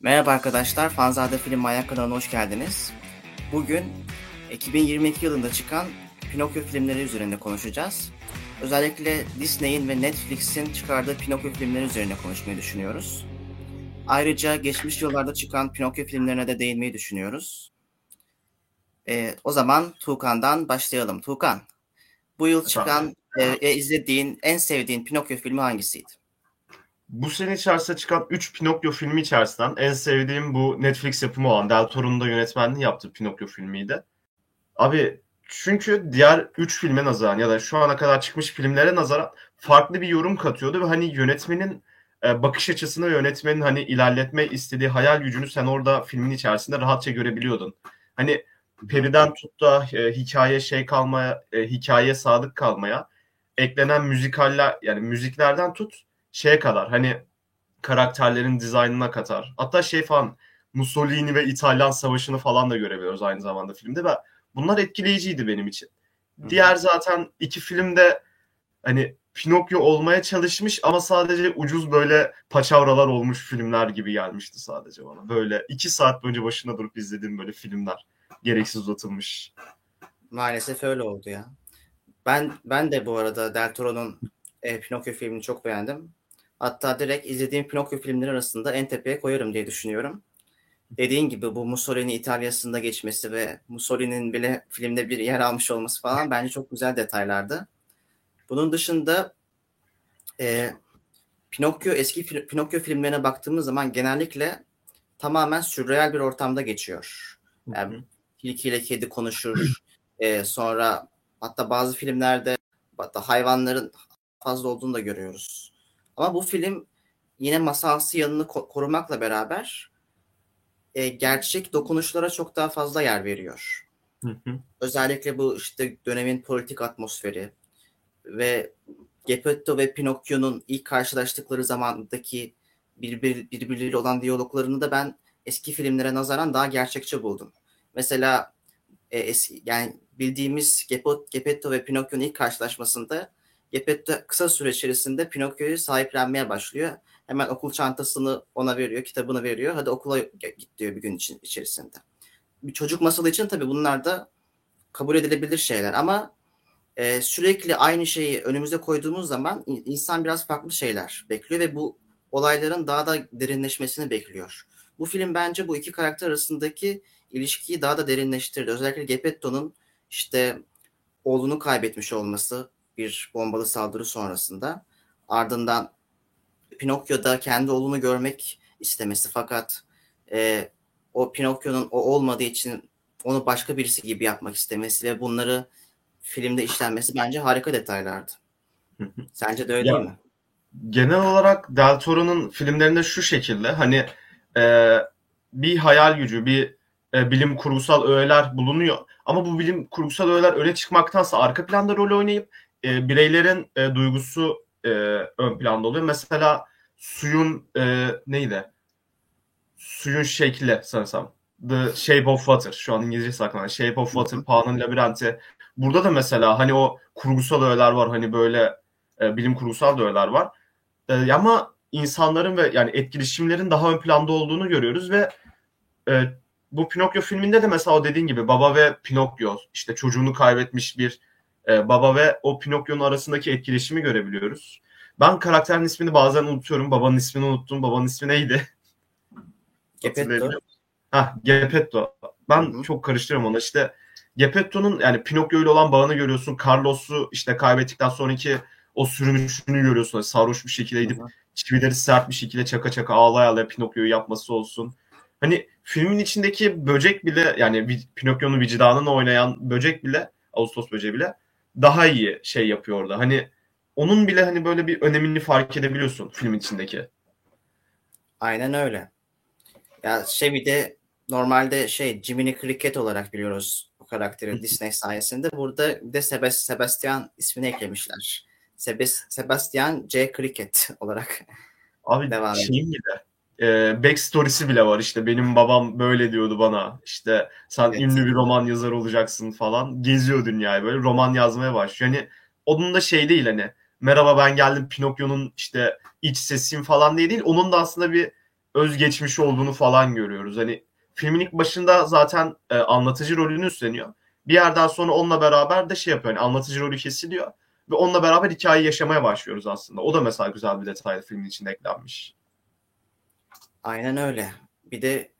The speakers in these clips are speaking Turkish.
Merhaba arkadaşlar, Fanzade Film Manyak kanalına hoş geldiniz. Bugün 2022 yılında çıkan Pinokyo filmleri üzerinde konuşacağız. Özellikle Disney'in ve Netflix'in çıkardığı Pinokyo filmleri üzerine konuşmayı düşünüyoruz. Ayrıca geçmiş yıllarda çıkan Pinokyo filmlerine de değinmeyi düşünüyoruz. Ee, o zaman Tuğkan'dan başlayalım. Tuğkan, bu yıl çıkan e, izlediğin, en sevdiğin Pinokyo filmi hangisiydi? Bu sene içerisinde çıkan 3 Pinokyo filmi içerisinden en sevdiğim bu Netflix yapımı olan Del Toro'nun da yönetmenliği yaptığı Pinokyo filmiydi. Abi çünkü diğer 3 filme nazaran ya da şu ana kadar çıkmış filmlere nazaran farklı bir yorum katıyordu ve hani yönetmenin e, bakış açısını yönetmenin hani ilerletme istediği hayal gücünü sen orada filmin içerisinde rahatça görebiliyordun. Hani Peri'den tut da e, hikaye şey kalmaya, e, hikayeye sadık kalmaya, eklenen müzikaller yani müziklerden tut şeye kadar hani karakterlerin dizaynına kadar. Hatta şey falan Mussolini ve İtalyan Savaşı'nı falan da görebiliyoruz aynı zamanda filmde ve bunlar etkileyiciydi benim için. Hı. Diğer zaten iki filmde hani Pinokyo olmaya çalışmış ama sadece ucuz böyle paçavralar olmuş filmler gibi gelmişti sadece bana. Böyle iki saat boyunca başına durup izlediğim böyle filmler. Gereksiz uzatılmış. Maalesef öyle oldu ya. Ben ben de bu arada Del Toro'nun e, Pinokyo filmini çok beğendim. Hatta direkt izlediğim Pinokyo filmleri arasında en tepeye koyarım diye düşünüyorum. Dediğin gibi bu Mussolini İtalya'sında geçmesi ve Mussolini'nin bile filmde bir yer almış olması falan bence çok güzel detaylardı. Bunun dışında e, Pinokyo eski Pinokyo filmlerine baktığımız zaman genellikle tamamen sürreal bir ortamda geçiyor. Yani tilkiyle kedi konuşur. e, sonra hatta bazı filmlerde hatta hayvanların fazla olduğunu da görüyoruz. Ama bu film yine masalsı yanını korumakla beraber e, gerçek dokunuşlara çok daha fazla yer veriyor. Hı hı. Özellikle bu işte dönemin politik atmosferi ve Geppetto ve Pinokyo'nun ilk karşılaştıkları zamandaki birbir, birbirleriyle olan diyaloglarını da ben eski filmlere nazaran daha gerçekçi buldum. Mesela e, eski, yani bildiğimiz Geppetto ve Pinokyo'nun ilk karşılaşmasında Geppetto kısa süre içerisinde Pinokyo'yu sahiplenmeye başlıyor. Hemen okul çantasını ona veriyor, kitabını veriyor. Hadi okula git diyor bir gün için, içerisinde. Bir çocuk masalı için tabii bunlar da kabul edilebilir şeyler ama e, sürekli aynı şeyi önümüze koyduğumuz zaman insan biraz farklı şeyler bekliyor ve bu olayların daha da derinleşmesini bekliyor. Bu film bence bu iki karakter arasındaki ilişkiyi daha da derinleştirdi. Özellikle Geppetto'nun işte oğlunu kaybetmiş olması, bir bombalı saldırı sonrasında. Ardından Pinokyo'da kendi oğlunu görmek istemesi fakat e, o Pinokyo'nun o olmadığı için onu başka birisi gibi yapmak istemesi ve bunları filmde işlenmesi bence harika detaylardı. Sence de öyle ya, değil mi? Genel olarak Del Toro'nun filmlerinde şu şekilde hani e, bir hayal gücü, bir e, bilim kurgusal öğeler bulunuyor. Ama bu bilim kurgusal öğeler öne çıkmaktansa arka planda rol oynayıp e, bireylerin e, duygusu e, ön planda oluyor. Mesela suyun e, neydi? Suyun şekli sanırsam. The Shape of Water. Şu an İngilizce aklımda. Shape of Water, Pan'ın labirenti. Burada da mesela hani o kurgusal öğeler var. Hani böyle e, bilim kurgusal da öğeler var. E, ama insanların ve yani etkileşimlerin daha ön planda olduğunu görüyoruz ve e, bu Pinokyo filminde de mesela o dediğin gibi baba ve Pinokyo işte çocuğunu kaybetmiş bir e, baba ve o Pinokyo'nun arasındaki etkileşimi görebiliyoruz. Ben karakterin ismini bazen unutuyorum. Babanın ismini unuttum. Babanın ismi neydi? Geppetto. Ha, Geppetto. Ben Hı-hı. çok karıştırıyorum onu. İşte Geppetto'nun yani Pinokyo ile olan bağını görüyorsun. Carlos'u işte kaybettikten sonraki o sürünüşünü görüyorsun. Sarhoş bir şekilde gidip çivileri sert bir şekilde çaka çaka ağlaya ağlaya Pinokyo'yu yapması olsun. Hani filmin içindeki böcek bile yani Pinokyo'nun vicdanını oynayan böcek bile Ağustos böceği bile daha iyi şey yapıyor orada. Hani onun bile hani böyle bir önemini fark edebiliyorsun filmin içindeki. Aynen öyle. Ya şey bir de normalde şey Jiminy Cricket olarak biliyoruz bu karakteri Disney sayesinde. Burada bir de Sebas Sebastian ismini eklemişler. Sebas Sebastian C. Cricket olarak Abi devam şeyin bile e, backstory'si bile var işte benim babam böyle diyordu bana işte sen evet. ünlü bir roman yazar olacaksın falan geziyor dünyayı böyle roman yazmaya başlıyor. Yani onun da şey değil hani merhaba ben geldim Pinokyo'nun işte iç sesim falan diye değil onun da aslında bir özgeçmişi olduğunu falan görüyoruz. Hani filmin ilk başında zaten e, anlatıcı rolünü üstleniyor. Bir yerden sonra onunla beraber de şey yapıyor. Yani anlatıcı rolü kesiliyor ve onunla beraber hikayeyi yaşamaya başlıyoruz aslında. O da mesela güzel bir detaylı filmin içinde eklenmiş. Aynen öyle. Bir de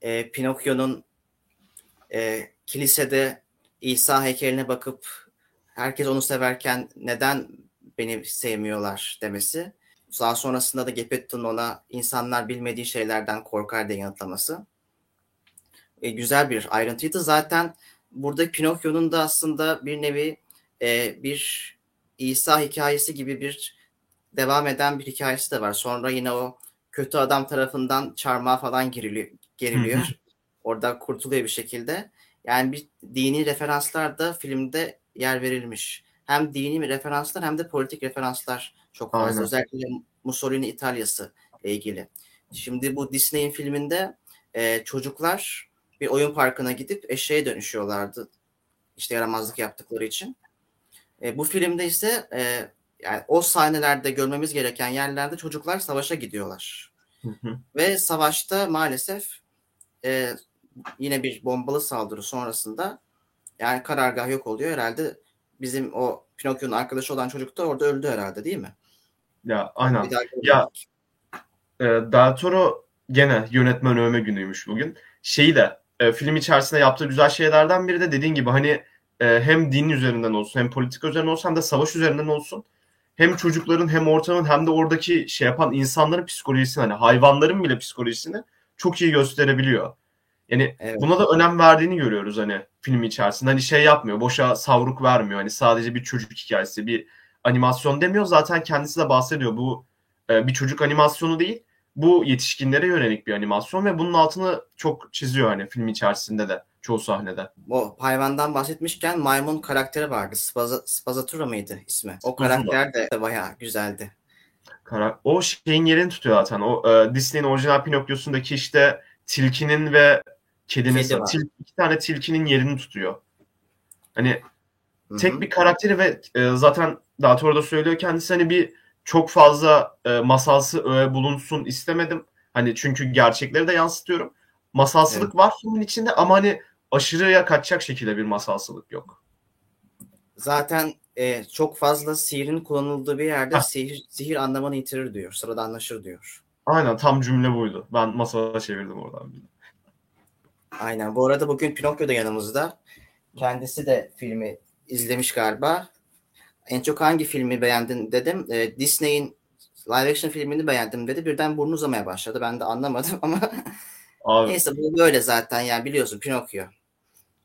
e, Pinokyo'nun e, kilisede İsa heykeline bakıp herkes onu severken neden beni sevmiyorlar demesi. Daha sonrasında da Geppetto'nun ona insanlar bilmediği şeylerden korkar diye yanıtlaması. E, güzel bir ayrıntıydı. Zaten burada Pinokyo'nun da aslında bir nevi e, bir İsa hikayesi gibi bir devam eden bir hikayesi de var. Sonra yine o kötü adam tarafından çarmıha falan geriliyor. geriliyor. Orada kurtuluyor bir şekilde. Yani bir dini referanslar da filmde yer verilmiş. Hem dini referanslar hem de politik referanslar çok fazla. Aynen. Özellikle Mussolini İtalya'sı ile ilgili. Şimdi bu Disney'in filminde e, çocuklar bir oyun parkına gidip eşeğe dönüşüyorlardı. İşte yaramazlık yaptıkları için. E, bu filmde ise e, yani o sahnelerde görmemiz gereken yerlerde çocuklar savaşa gidiyorlar. Hı hı. Ve savaşta maalesef e, yine bir bombalı saldırı sonrasında yani karargah yok oluyor. Herhalde bizim o Pinokyo'nun arkadaşı olan çocuk da orada öldü herhalde değil mi? Ya aynen. Ya e, Del Toro gene yönetmen övme günüymüş bugün. Şeyi de e, film içerisinde yaptığı güzel şeylerden biri de dediğin gibi hani e, hem din üzerinden olsun hem politika üzerinden olsun hem de savaş üzerinden olsun hem çocukların hem ortamın hem de oradaki şey yapan insanların psikolojisini hani hayvanların bile psikolojisini çok iyi gösterebiliyor. Yani evet. buna da önem verdiğini görüyoruz hani film içerisinde. Hani şey yapmıyor, boşa savruk vermiyor. Hani sadece bir çocuk hikayesi, bir animasyon demiyor. Zaten kendisi de bahsediyor. Bu e, bir çocuk animasyonu değil. Bu yetişkinlere yönelik bir animasyon ve bunun altını çok çiziyor hani film içerisinde de çoğu sahnede. O hayvandan bahsetmişken maymun karakteri vardı. Spaza, Spazatura mıydı ismi? O karakter de bayağı güzeldi. O şeyin yerini tutuyor zaten. O e, Disney'in orijinal Pinokyo'sundaki işte tilkinin ve kedinin Kedi til, iki tane tilkinin yerini tutuyor. Hani Hı-hı. tek bir karakteri ve e, zaten daha sonra da söylüyor kendisi hani bir çok fazla e, masalsı öğe bulunsun istemedim. Hani çünkü gerçekleri de yansıtıyorum. Masalsılık evet. var filmin içinde ama hani aşırıya kaçacak şekilde bir masalsılık yok. Zaten e, çok fazla sihirin kullanıldığı bir yerde sihir, sihir anlamını yitirir diyor. Sırada anlaşır diyor. Aynen tam cümle buydu. Ben masala çevirdim oradan. Aynen. Bu arada bugün Pinokyo da yanımızda. Kendisi de filmi izlemiş galiba. En çok hangi filmi beğendin dedim. E, Disney'in live action filmini beğendim dedi. Birden burnu uzamaya başladı. Ben de anlamadım ama Abi. Neyse bu böyle zaten yani biliyorsun Pinokyo.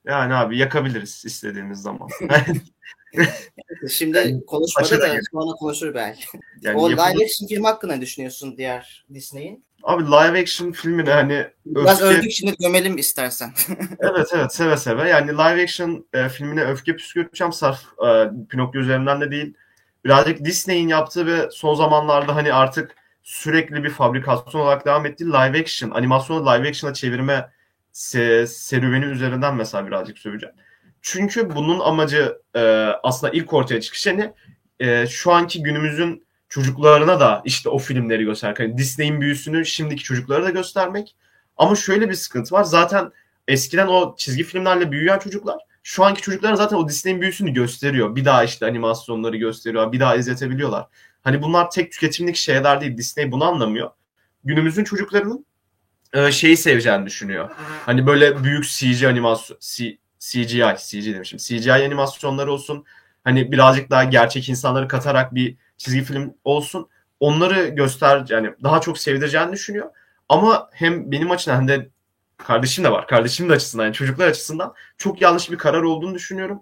Yani abi yakabiliriz istediğimiz zaman. Şimdi yani, konuşmadı da sonra konuşur belki. Yani o yapılır. live action film hakkında ne düşünüyorsun diğer Disney'in? Abi live action filmini hani Biraz öfke... övdük şimdi gömelim istersen. evet evet seve seve. Yani live action e, filmine öfke püskürteceğim sarf e, Pinokyo üzerinden de değil. Birazcık Disney'in yaptığı ve son zamanlarda hani artık sürekli bir fabrikasyon olarak devam ettiği live action, animasyonu live action'a çevirme se- serüveni üzerinden mesela birazcık söyleyeceğim. Çünkü bunun amacı e, aslında ilk ortaya çıkış yani e, şu anki günümüzün çocuklarına da işte o filmleri göstermek. Yani Disney'in büyüsünü şimdiki çocuklara da göstermek. Ama şöyle bir sıkıntı var. Zaten eskiden o çizgi filmlerle büyüyen çocuklar şu anki çocuklara zaten o Disney'in büyüsünü gösteriyor. Bir daha işte animasyonları gösteriyor. Bir daha izletebiliyorlar. Hani bunlar tek tüketimlik şeyler değil. Disney bunu anlamıyor. Günümüzün çocuklarının e, şeyi seveceğini düşünüyor. Hani böyle büyük CG animasyon C, CGI, CG demişim. CGI animasyonları olsun. Hani birazcık daha gerçek insanları katarak bir çizgi film olsun. Onları göster yani daha çok sevdireceğini düşünüyor. Ama hem benim açımdan hem de kardeşim de var. Kardeşim de açısından yani çocuklar açısından çok yanlış bir karar olduğunu düşünüyorum.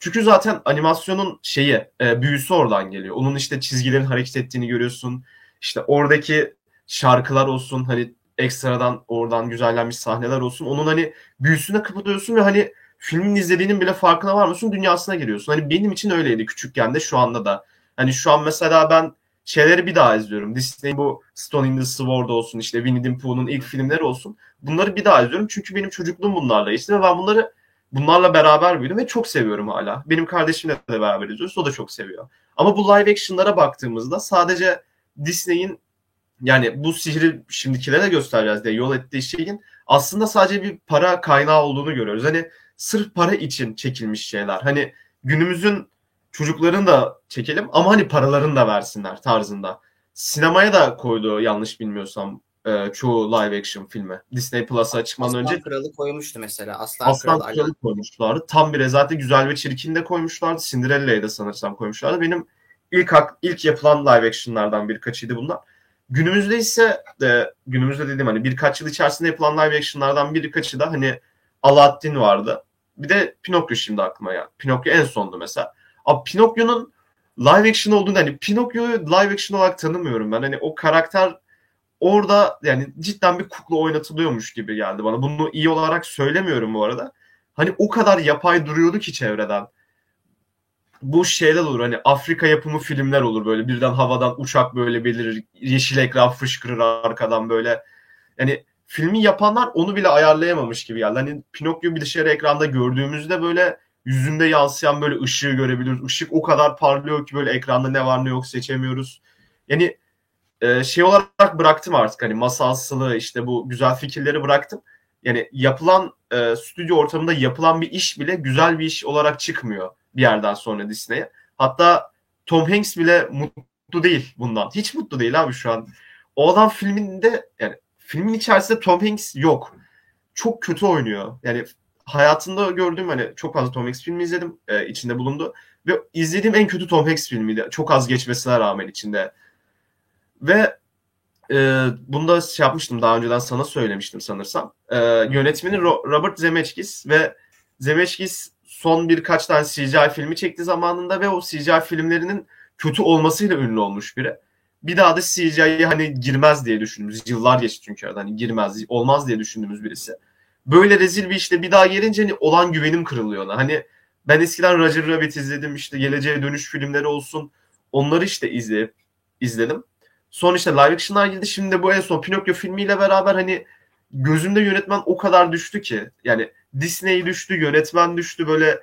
Çünkü zaten animasyonun şeyi, e, büyüsü oradan geliyor. Onun işte çizgilerin hareket ettiğini görüyorsun. İşte oradaki şarkılar olsun hani ekstradan oradan güzellenmiş sahneler olsun. Onun hani büyüsüne kapatıyorsun ve hani filmin izlediğinin bile farkına varmıyorsun. Dünyasına giriyorsun. Hani benim için öyleydi küçükken de şu anda da. Hani şu an mesela ben şeyleri bir daha izliyorum. Disney bu Stone in the Sword olsun işte Winnie the Pooh'un ilk filmleri olsun. Bunları bir daha izliyorum. Çünkü benim çocukluğum bunlarla işte ve ben bunları bunlarla beraber büyüdüm ve çok seviyorum hala. Benim kardeşimle de beraber izliyoruz. O da çok seviyor. Ama bu live action'lara baktığımızda sadece Disney'in yani bu sihri şimdikilere göstereceğiz diye yol ettiği şeyin aslında sadece bir para kaynağı olduğunu görüyoruz. Hani sırf para için çekilmiş şeyler. Hani günümüzün çocukların da çekelim ama hani paralarını da versinler tarzında. Sinemaya da koydu yanlış bilmiyorsam e, çoğu live action filmi. Disney Plus'a çıkmadan Aslan önce Kralı koymuştu mesela. Aslan, Aslan Kralı. Kralı koymuşlardı. Tam bir zaten Güzel ve Çirkin de koymuşlardı. Cinderella'yı da sanırsam koymuşlardı. Benim ilk ilk yapılan live action'lardan birkaçıydı bunlar. Günümüzde ise de, günümüzde dediğim hani birkaç yıl içerisinde yapılan live action'lardan birkaçı da hani Aladdin vardı. Bir de Pinokyo şimdi aklıma ya. Pinokyo en sondu mesela. Abi Pinokyo'nun live action olduğunu hani Pinokyo'yu live action olarak tanımıyorum ben. Hani o karakter orada yani cidden bir kukla oynatılıyormuş gibi geldi bana. Bunu iyi olarak söylemiyorum bu arada. Hani o kadar yapay duruyordu ki çevreden. Bu şeyler olur hani Afrika yapımı filmler olur böyle birden havadan uçak böyle belirir yeşil ekran fışkırır arkadan böyle. Yani filmi yapanlar onu bile ayarlayamamış gibi geldi. Hani Pinokyo bir dışarı ekranda gördüğümüzde böyle yüzünde yansıyan böyle ışığı görebiliyoruz. Işık o kadar parlıyor ki böyle ekranda ne var ne yok seçemiyoruz. Yani e, şey olarak bıraktım artık hani masalsılığı işte bu güzel fikirleri bıraktım. Yani yapılan e, stüdyo ortamında yapılan bir iş bile güzel bir iş olarak çıkmıyor bir yerden sonra Disney'e. Hatta Tom Hanks bile mutlu değil bundan. Hiç mutlu değil abi şu an. O adam filminde yani filmin içerisinde Tom Hanks yok. Çok kötü oynuyor. Yani hayatında gördüğüm hani çok fazla Tom Hanks filmi izledim. E, içinde bulundu. Ve izlediğim en kötü Tom Hanks filmiydi. Çok az geçmesine rağmen içinde. Ve e, bunu da şey yapmıştım daha önceden sana söylemiştim sanırsam. E, yönetmeni Robert Zemeckis ve Zemeckis son birkaç tane CGI filmi çekti zamanında ve o CGI filmlerinin kötü olmasıyla ünlü olmuş biri. Bir daha da CGI'ye hani girmez diye düşündüğümüz, yıllar geçti çünkü arada hani girmez, olmaz diye düşündüğümüz birisi. Böyle rezil bir işte bir daha gelince hani olan güvenim kırılıyor ona. Hani ben eskiden Roger Rabbit izledim işte Geleceğe Dönüş filmleri olsun. Onları işte izleyip izledim. Son işte live action'lar girdi. Şimdi bu en son Pinokyo filmiyle beraber hani gözümde yönetmen o kadar düştü ki. Yani Disney düştü, yönetmen düştü böyle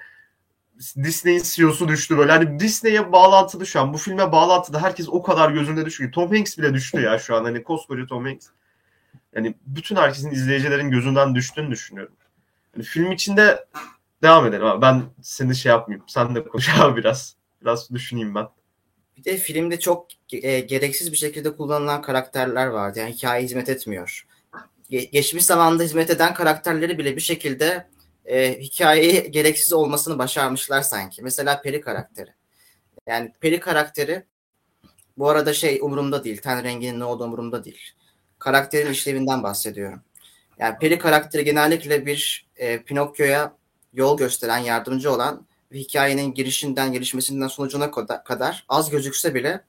Disney'in CEO'su düştü böyle. Hani Disney'e bağlantılı şu an. Bu filme bağlantılı herkes o kadar gözünde düşüyor. Tom Hanks bile düştü ya şu an. Hani koskoca Tom Hanks. Yani bütün herkesin izleyicilerin gözünden düştüğünü düşünüyorum. Yani film içinde devam edelim abi. Ben seni şey yapmayayım. Sen de konuş abi biraz. Biraz düşüneyim ben. Bir de filmde çok e, gereksiz bir şekilde kullanılan karakterler vardı. Yani hikaye hizmet etmiyor. Ge- geçmiş zamanda hizmet eden karakterleri bile bir şekilde e, hikayeyi gereksiz olmasını başarmışlar sanki. Mesela Peri karakteri. Yani Peri karakteri bu arada şey umurumda değil. Ten renginin ne olduğu umurumda değil. Karakterin işlevinden bahsediyorum. Yani Peri karakteri genellikle bir e, Pinokyo'ya yol gösteren, yardımcı olan ve hikayenin girişinden gelişmesinden sonucuna kadar az gözükse bile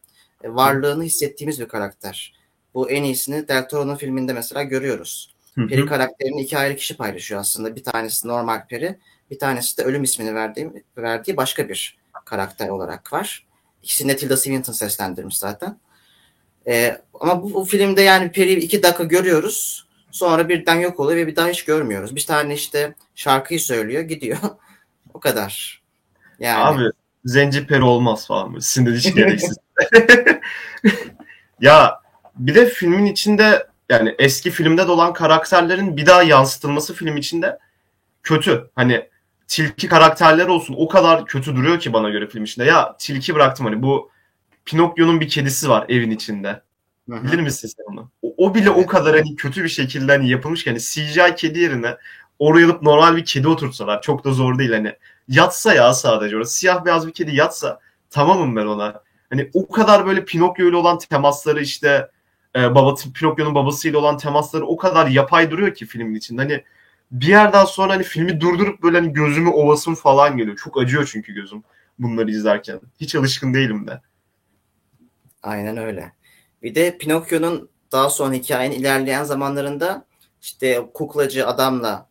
e, varlığını hissettiğimiz bir karakter. Bu en iyisini Del Toro'nun filminde mesela görüyoruz. Hı-hı. Peri karakterini iki ayrı kişi paylaşıyor aslında. Bir tanesi normal Peri, bir tanesi de ölüm ismini verdiği, verdiği başka bir karakter olarak var. İkisini de Tilda Swinton seslendirmiş zaten. Ee, ama bu, bu filmde yani Peri'yi iki dakika görüyoruz. Sonra birden yok oluyor ve bir daha hiç görmüyoruz. Bir tane işte şarkıyı söylüyor gidiyor. o kadar. Yani. Abi zenci peri olmaz falan. Sinir hiç gereksiz. ya bir de filmin içinde yani eski filmde dolan karakterlerin bir daha yansıtılması film içinde kötü. Hani tilki karakterler olsun o kadar kötü duruyor ki bana göre film içinde. Ya tilki bıraktım hani bu Pinokyo'nun bir kedisi var evin içinde. Hı-hı. Bilir misin sen onu? O, o bile o kadar hani kötü bir şekilde hani yapılmış ki hani CGI kedi yerine oraya alıp normal bir kedi oturtsalar çok da zor değil hani yatsa ya sadece orası siyah beyaz bir kedi yatsa tamamım ben ona. Hani o kadar böyle Pinokyo ile olan temasları işte e, baba Pinokyo'nun babasıyla olan temasları o kadar yapay duruyor ki filmin içinde. Hani bir yerden sonra hani filmi durdurup böyle hani gözümü ovasım falan geliyor. Çok acıyor çünkü gözüm bunları izlerken. Hiç alışkın değilim de. Aynen öyle. Bir de Pinokyo'nun daha sonra hikayenin ilerleyen zamanlarında işte kuklacı adamla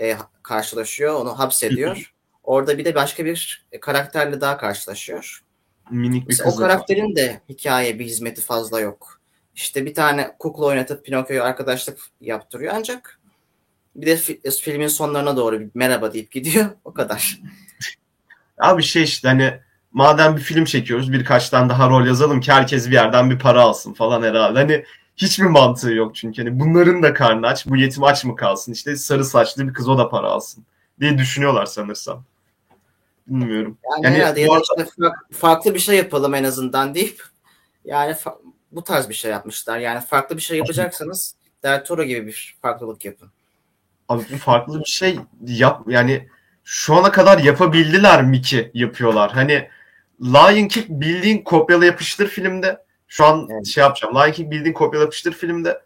e, karşılaşıyor. Onu hapsediyor. Orada bir de başka bir karakterle daha karşılaşıyor. Minik bir. O karakterin de hikaye bir hizmeti fazla yok. İşte bir tane kukla oynatıp Pinokyo'yu arkadaşlık yaptırıyor ancak bir de filmin sonlarına doğru bir merhaba deyip gidiyor. O kadar. Abi şey işte hani madem bir film çekiyoruz birkaç tane daha rol yazalım ki herkes bir yerden bir para alsın falan herhalde. Hani hiçbir mantığı yok çünkü. Hani bunların da karnı aç, bu yetim aç mı kalsın? İşte sarı saçlı bir kız o da para alsın diye düşünüyorlar sanırsam. Bilmiyorum. Yani, Yani herhalde ya da işte fa- farklı bir şey yapalım en azından deyip yani fa- bu tarz bir şey yapmışlar. Yani farklı bir şey yapacaksanız Del Toro gibi bir farklılık yapın. Abi farklı bir şey yap yani şu ana kadar yapabildiler mi ki yapıyorlar? Hani Lion King bildiğin kopyala yapıştır filmde. Şu an Evet. şey yapacağım. Lion King bildiğin kopyala yapıştır filmde.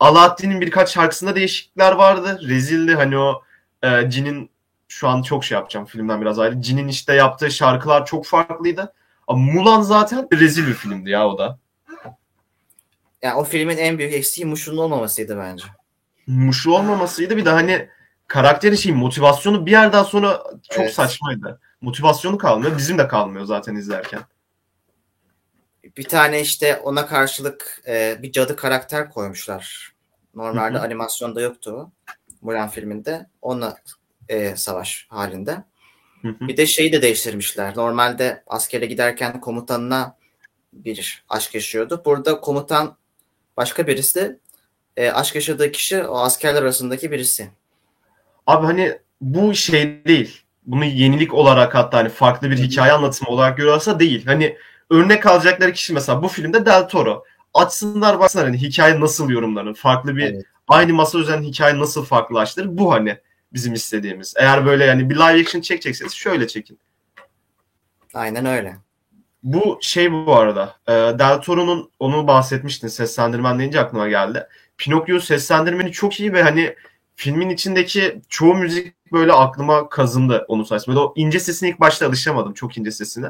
Alaaddin'in birkaç şarkısında değişiklikler vardı. Rezildi hani o e, Cin'in şu an çok şey yapacağım filmden biraz ayrı. Cin'in işte yaptığı şarkılar çok farklıydı. Ama Mulan zaten rezil bir filmdi ya o da. Yani o filmin en büyük eksiği Muş'un olmamasıydı bence. muşlu olmamasıydı. Bir de hani karakterin şey motivasyonu bir yerden sonra çok Evet. saçmaydı. Motivasyonu kalmıyor. Bizim de kalmıyor zaten izlerken. Bir tane işte ona karşılık e, bir cadı karakter koymuşlar. Normalde Hı hı. animasyonda yoktu o. Mulan filminde. Onunla e, savaş halinde. Hı hı. Bir de şeyi de değiştirmişler. Normalde askere giderken komutanına bir aşk yaşıyordu. Burada komutan başka birisi. E, aşk yaşadığı kişi o askerler arasındaki birisi. Abi hani bu şey değil. Bunu yenilik olarak hatta hani farklı bir hikaye anlatımı olarak görüyorsa değil. Hani örnek alacakları kişi mesela bu filmde Del Toro. Açsınlar baksınlar hani hikaye nasıl yorumlanır. Farklı bir Evet. aynı masa üzerine hikaye nasıl farklılaştırır. Bu hani bizim istediğimiz. Eğer böyle yani bir live action çekecekseniz şöyle çekin. Aynen öyle. Bu şey bu arada. E, Del Toro'nun onu bahsetmiştin seslendirmen deyince aklıma geldi. Pinokyo seslendirmeni çok iyi ve hani filmin içindeki çoğu müzik böyle aklıma kazındı onun sayesinde. Böyle o ince sesine ilk başta alışamadım. Çok ince sesine.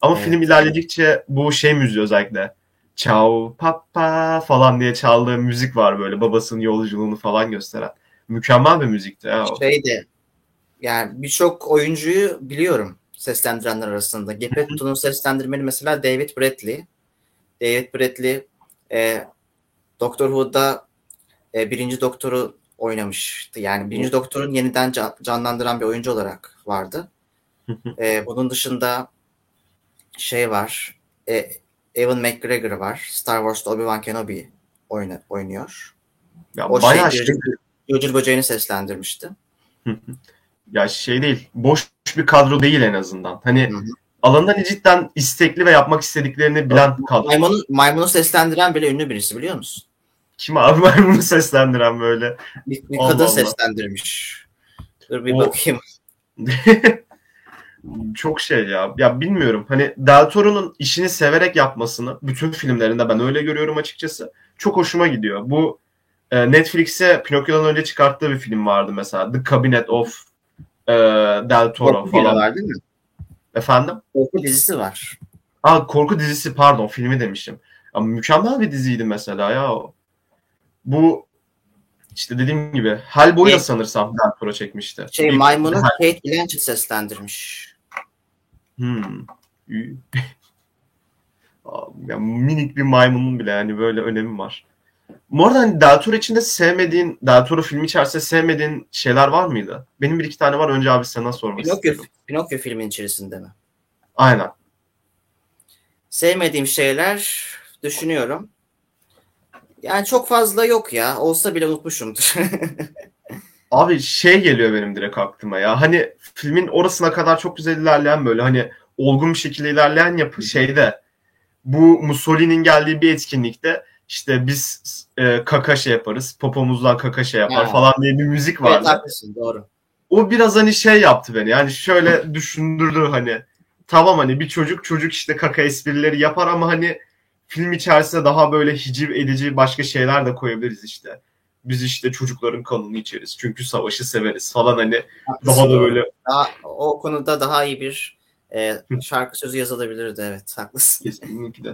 Ama Evet. film ilerledikçe bu şey müziği özellikle Ciao papa falan diye çaldığı müzik var böyle babasının yolculuğunu falan gösteren. Mükemmel bir müzikti ya. Şeydi yani birçok oyuncuyu biliyorum seslendirenler arasında. Geppetto'nun seslendirmeni mesela David Bradley. David Bradley e, Doctor Who'da e, birinci doktoru oynamıştı. Yani birinci doktorun yeniden can- canlandıran bir oyuncu olarak vardı. E, bunun dışında şey var. E, Evan McGregor var. Star Wars'ta Obi-Wan Kenobi oyna, oynuyor. Ya O bayağı şey, şey, Cırcır Böceği'ni seslendirmişti. Ya şey değil. Boş bir kadro değil en azından. Hani Hı hı. alandan cidden istekli ve yapmak istediklerini bilen kadro. Maymunu, maymunu seslendiren bile ünlü birisi biliyor musun? Kim abi bunu seslendiren böyle. Bir, bir kadın Allah. seslendirmiş. Dur bir O- bakayım. Çok şey ya. Ya bilmiyorum. Hani Del Toro'nun işini severek yapmasını bütün filmlerinde ben öyle görüyorum açıkçası. Çok hoşuma gidiyor. Bu e, Netflix'e Pinokyo'dan önce çıkarttığı bir film vardı mesela. The Cabinet of e, Del Toro Korku falan. var değil mi? Efendim? Korku dizisi var. Aa, korku dizisi pardon filmi demişim. Ama mükemmel bir diziydi mesela ya o. Bu işte dediğim gibi Hellboy'u da Evet. sanırsam Del Toro çekmişti. Şey İlk- maymunu Kate Blanchett seslendirmiş. Hmm. Ya minik bir maymunun bile yani böyle önemi var. Bu arada hani Del Toro içinde sevmediğin, Del Toro filmi içerisinde sevmediğin şeyler var mıydı? Benim bir iki tane var. Önce abi sana sormak Pinokyo, istiyorum. Pinokyo filmin içerisinde mi? Aynen. Sevmediğim şeyler düşünüyorum. Yani çok fazla yok ya. Olsa bile unutmuşumdur. Abi şey geliyor benim direkt aklıma ya. Hani filmin orasına kadar çok güzel ilerleyen böyle hani olgun bir şekilde ilerleyen yapı şeyde bu Mussolini'nin geldiği bir etkinlikte işte biz e, kaka şey yaparız, popomuzdan kaka şey yapar Ha. falan diye bir müzik evet vardı. haklısın doğru. o biraz hani şey yaptı beni. Yani şöyle düşündürdü hani. Tamam hani bir çocuk çocuk işte kaka esprileri yapar ama hani film içerisinde daha böyle hiciv edici başka şeyler de koyabiliriz işte. Biz işte çocukların kanını içeriz. Çünkü savaşı severiz falan hani Haklısın, daha da böyle Daha, o konuda daha iyi bir e, şarkı sözü yazılabilirdi evet haklısın. kesinlikle.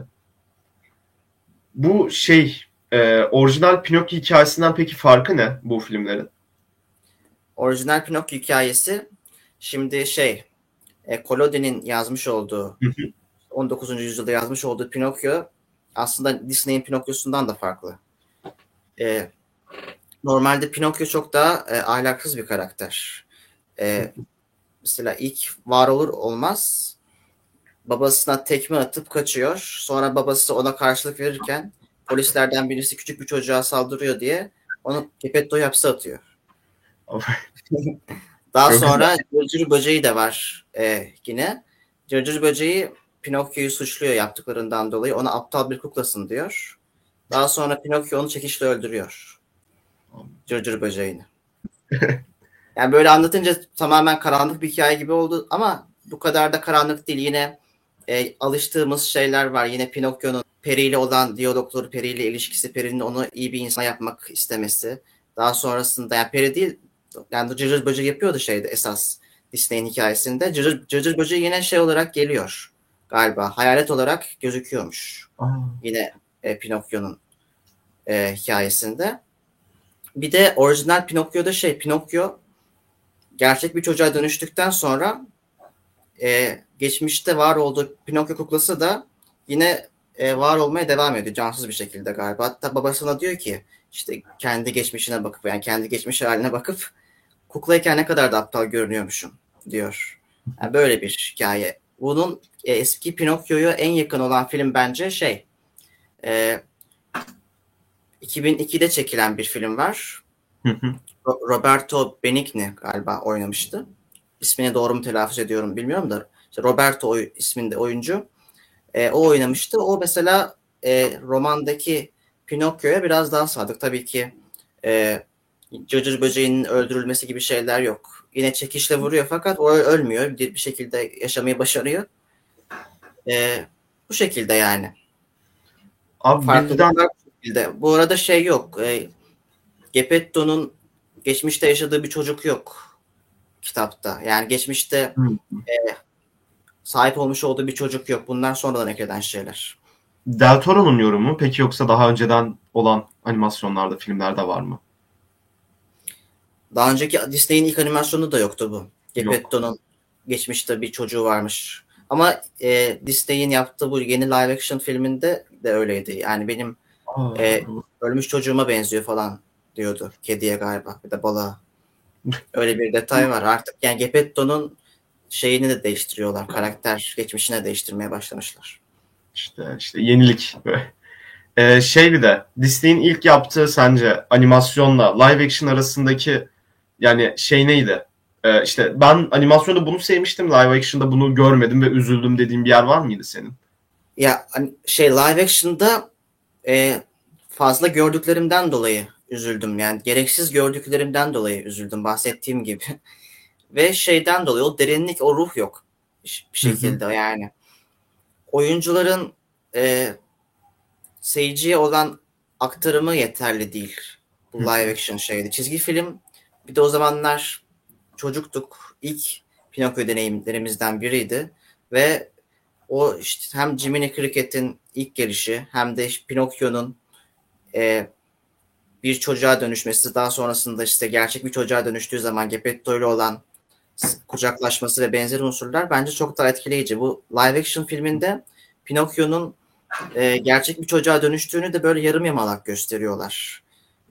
Bu şey e, orijinal Pinokyo hikayesinden peki farkı ne bu filmlerin? Orijinal Pinokyo hikayesi şimdi şey e, Collodi'nin yazmış olduğu Hı hı. 19. yüzyılda yazmış olduğu Pinokyo aslında Disney'in Pinokyo'sundan da farklı. E, normalde Pinokyo çok daha e, ahlaksız bir karakter. E, mesela ilk var olur olmaz babasına tekme atıp kaçıyor. Sonra babası ona karşılık verirken polislerden birisi küçük bir çocuğa saldırıyor diye onu Geppetto'yu hapse atıyor. Daha sonra Cırcır Böceği de var e, yine. Cırcır Böceği Pinokyo'yu suçluyor yaptıklarından dolayı. Ona aptal bir kuklasın diyor. Daha sonra Pinokyo onu çekişle öldürüyor. Cırcır Böceğini. Yani böyle anlatınca tamamen karanlık bir hikaye gibi oldu ama bu kadar da karanlık değil. Yine e, alıştığımız şeyler var. Yine Pinokyo'nun Peri ile olan diyalogları, Peri ile ilişkisi, Peri'nin onu iyi bir insan yapmak istemesi. Daha sonrasında yani Peri değil yani Cırcır Böceği yapıyordu şeyde esas Disney'in hikayesinde. Cırcır, Cırcır Böceği yine şey olarak geliyor galiba. Hayalet olarak gözüküyormuş. Aa, Yine e, Pinokyo'nun e, hikayesinde. Bir de orijinal Pinokyo'da şey Pinokyo gerçek bir çocuğa dönüştükten sonra e, geçmişte var olduğu Pinokyo kuklası da yine e, var olmaya devam ediyor cansız bir şekilde galiba. Hatta babasına diyor ki işte kendi geçmişine bakıp yani kendi geçmiş haline bakıp kuklayken ne kadar da aptal görünüyormuşum diyor. Yani böyle bir hikaye. Bunun e, eski Pinokyo'ya en yakın olan film bence şey e, 2002'de çekilen bir film var. hı hı. Ro- Roberto Benigni galiba oynamıştı. İsmini doğru mu telaffuz ediyorum bilmiyorum da. İşte Roberto oy, isminde oyuncu. E, o oynamıştı. O mesela e, romandaki Pinokyo'ya biraz daha sadık. Tabii ki e, Cırcır böceğinin öldürülmesi gibi şeyler yok. Yine çekişle vuruyor fakat o ölmüyor. Bir, bir şekilde yaşamayı başarıyor. E, bu şekilde yani. Abi Farklılıklar bu şekilde. Bu arada şey yok. E, Geppetto'nun geçmişte yaşadığı bir çocuk yok kitapta. Yani geçmişte e, sahip olmuş olduğu bir çocuk yok. Bunlar sonradan eklenen şeyler. Del Toro'nun yorumu peki yoksa daha önceden olan animasyonlarda, filmlerde var mı? Daha önceki Disney'in ilk animasyonu da yoktu bu. Geppetto'nun geçmişte bir çocuğu varmış. Ama e, Disney'in yaptığı bu yeni live action filminde de öyleydi. Yani benim Aa, E, ölmüş çocuğuma benziyor falan diyordu. Kediye galiba bir de balığa. Öyle bir detay var. Artık yani Geppetto'nun şeyini de değiştiriyorlar. Karakter geçmişine değiştirmeye başlamışlar. işte işte yenilik. Ee, şey bir de Disney'in ilk yaptığı sence animasyonla live action arasındaki yani şey neydi? Ee, işte ben animasyonda bunu sevmiştim, live action'da bunu görmedim ve üzüldüm dediğin bir yer var mıydı senin? Ya hani şey live action'da e, fazla gördüklerimden dolayı üzüldüm. Yani gereksiz gördüklerimden dolayı üzüldüm bahsettiğim gibi. Ve şeyden dolayı o derinlik, o ruh yok bir şekilde yani. Oyuncuların e, seyirciye olan aktarımı yeterli değil. Bu live action şeydi. Çizgi film bir de o zamanlar çocuktuk. İlk Pinokyo deneyimlerimizden biriydi. Ve o işte hem Jiminy Cricket'in ilk gelişi hem de işte Pinokyo'nun e, bir çocuğa dönüşmesi daha sonrasında işte gerçek bir çocuğa dönüştüğü zaman Geppetto ile olan kucaklaşması ve benzeri unsurlar bence çok daha etkileyici. Bu live action filminde Pinokyo'nun e, gerçek bir çocuğa dönüştüğünü de böyle yarım yamalak gösteriyorlar.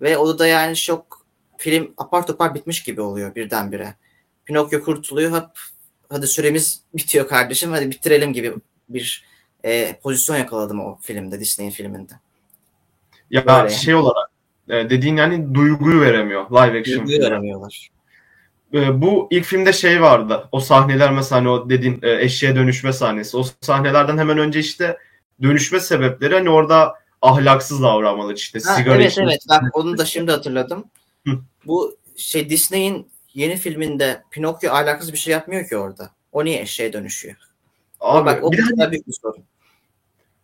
Ve o da yani şok film apar topar bitmiş gibi oluyor birdenbire. Pinokyo kurtuluyor hop hadi süremiz bitiyor kardeşim hadi bitirelim gibi bir e, pozisyon yakaladım o filmde Disney'in filminde. Ya Böyle. şey olarak e, dediğin yani duyguyu veremiyor live action. Duyguyu veremiyorlar. E, bu ilk filmde şey vardı. O sahneler mesela hani o dediğin e, eşeğe dönüşme sahnesi. O sahnelerden hemen önce işte dönüşme sebepleri hani orada ahlaksız davranmaları işte Ha, sigara evet içmesi. evet bak onu da şimdi hatırladım. Hı. Bu şey Disney'in yeni filminde Pinokyo ahlaksız bir şey yapmıyor ki orada. O niye eşeğe dönüşüyor? Abi, bak o bir de bir hani büyük bir sorun.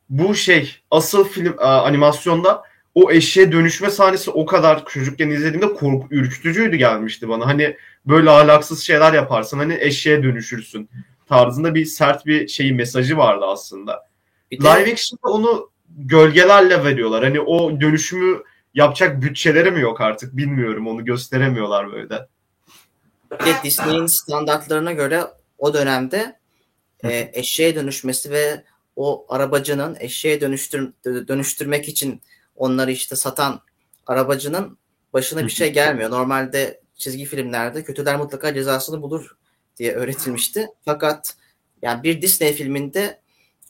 bu şey asıl film e, animasyonda o eşeğe dönüşme sahnesi o kadar çocukken izlediğimde korku ürkütücüydü gelmişti bana. Hani böyle ahlaksız şeyler yaparsın hani eşeğe dönüşürsün tarzında bir sert bir şeyi mesajı vardı aslında. Bir de, Live action'da onu gölgelerle veriyorlar. Hani o dönüşümü yapacak bütçeleri mi yok artık bilmiyorum. Onu gösteremiyorlar böyle. bir de Disney'in standartlarına göre o dönemde e, eşeğe dönüşmesi ve o arabacının eşeğe dönüştür, dönüştürmek için onları işte satan arabacının başına bir şey gelmiyor. Normalde çizgi filmlerde kötüler mutlaka cezasını bulur diye öğretilmişti. Fakat yani bir Disney filminde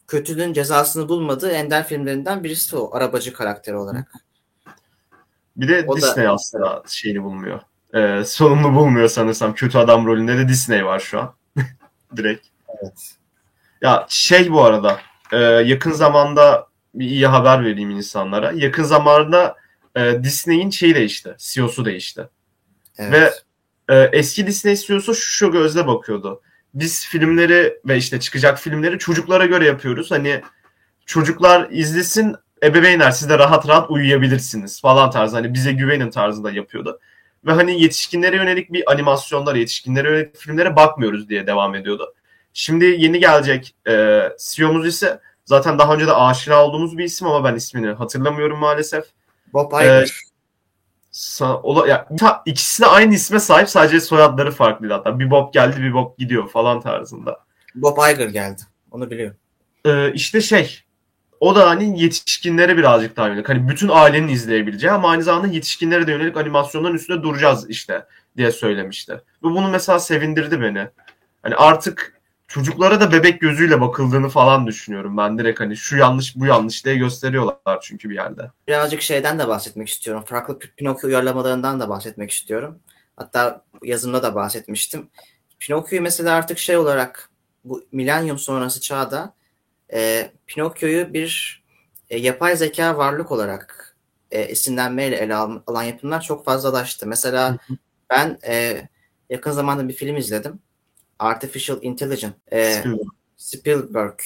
kötülüğün cezasını bulmadığı ender filmlerinden birisi o arabacı karakteri olarak. Bir de O da- Disney aslında şeyini bulmuyor. Ee, sonunu bulmuyor sanırsam. Kötü adam rolünde de Disney var şu an. Direkt. Evet. Ya şey bu arada e, yakın zamanda bir iyi haber vereyim insanlara. Yakın zamanda e, Disney'in şeyi değişti. CEO'su değişti. Evet. Ve e, eski Disney CEO'su şu gözle bakıyordu. Biz filmleri ve işte çıkacak filmleri çocuklara göre yapıyoruz. Hani çocuklar izlesin ebeveynler siz de rahat rahat uyuyabilirsiniz falan tarzı. Hani bize güvenin tarzında yapıyordu. Ve hani yetişkinlere yönelik bir animasyonlara, yetişkinlere yönelik filmlere bakmıyoruz diye devam ediyordu. Şimdi yeni gelecek e, CEO'muz ise zaten daha önce de aşina olduğumuz bir isim ama ben ismini hatırlamıyorum maalesef. Bob Iger. Sa- ola, ya, ta- ikisi de aynı isme sahip sadece soyadları farklıydı hatta. Bir Bob geldi bir Bob gidiyor falan tarzında. Bob Iger geldi. Onu biliyorum. Ee, işte şey o da hani yetişkinlere birazcık daha yönelik. Hani bütün ailenin izleyebileceği ama aynı zamanda yetişkinlere de yönelik animasyonların üstünde duracağız işte diye söylemişti. Ve bunu mesela sevindirdi beni. Hani artık çocuklara da bebek gözüyle bakıldığını falan düşünüyorum. Ben direkt hani şu yanlış bu yanlış diye gösteriyorlar çünkü bir yerde. Birazcık şeyden de bahsetmek istiyorum. Farklı Pinokyo uyarlamalarından da bahsetmek istiyorum. Hatta yazımda da bahsetmiştim. Pinokyo'yu mesela artık şey olarak bu milenyum sonrası çağda e, Pinokyo'yu bir e, yapay zeka varlık olarak e, esinlenmeyle ele al- alan yapımlar çok fazlalaştı. Mesela ben e, yakın zamanda bir film izledim. Artificial Intelligence. E, Spielberg. Spielberg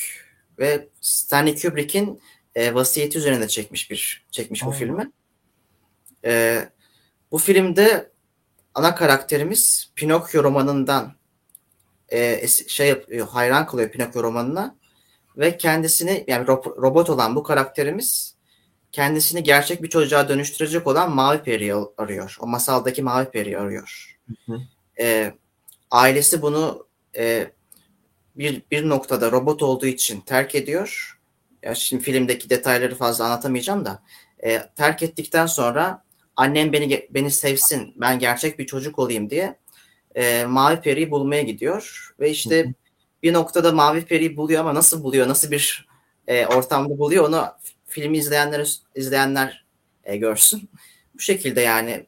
ve Stanley Kubrick'in e, vasiyeti üzerine çekmiş bir çekmiş bu Aa. filmi. E, bu filmde ana karakterimiz Pinokyo romanından e, şey yapıyor, hayran kalıyor Pinokyo romanına ve kendisini yani ro- robot olan bu karakterimiz kendisini gerçek bir çocuğa dönüştürecek olan Mavi Peri'yi arıyor. O masaldaki Mavi Peri'yi arıyor. Hı hı. E, ailesi bunu e, bir, bir noktada robot olduğu için terk ediyor. Ya şimdi filmdeki detayları fazla anlatamayacağım da e, terk ettikten sonra annem beni beni sevsin, ben gerçek bir çocuk olayım diye e, Mavi Peri'yi bulmaya gidiyor ve işte bir noktada Mavi Peri'yi buluyor ama nasıl buluyor, nasıl bir e, ortamda buluyor onu filmi izleyenler izleyenler e, görsün. Bu şekilde yani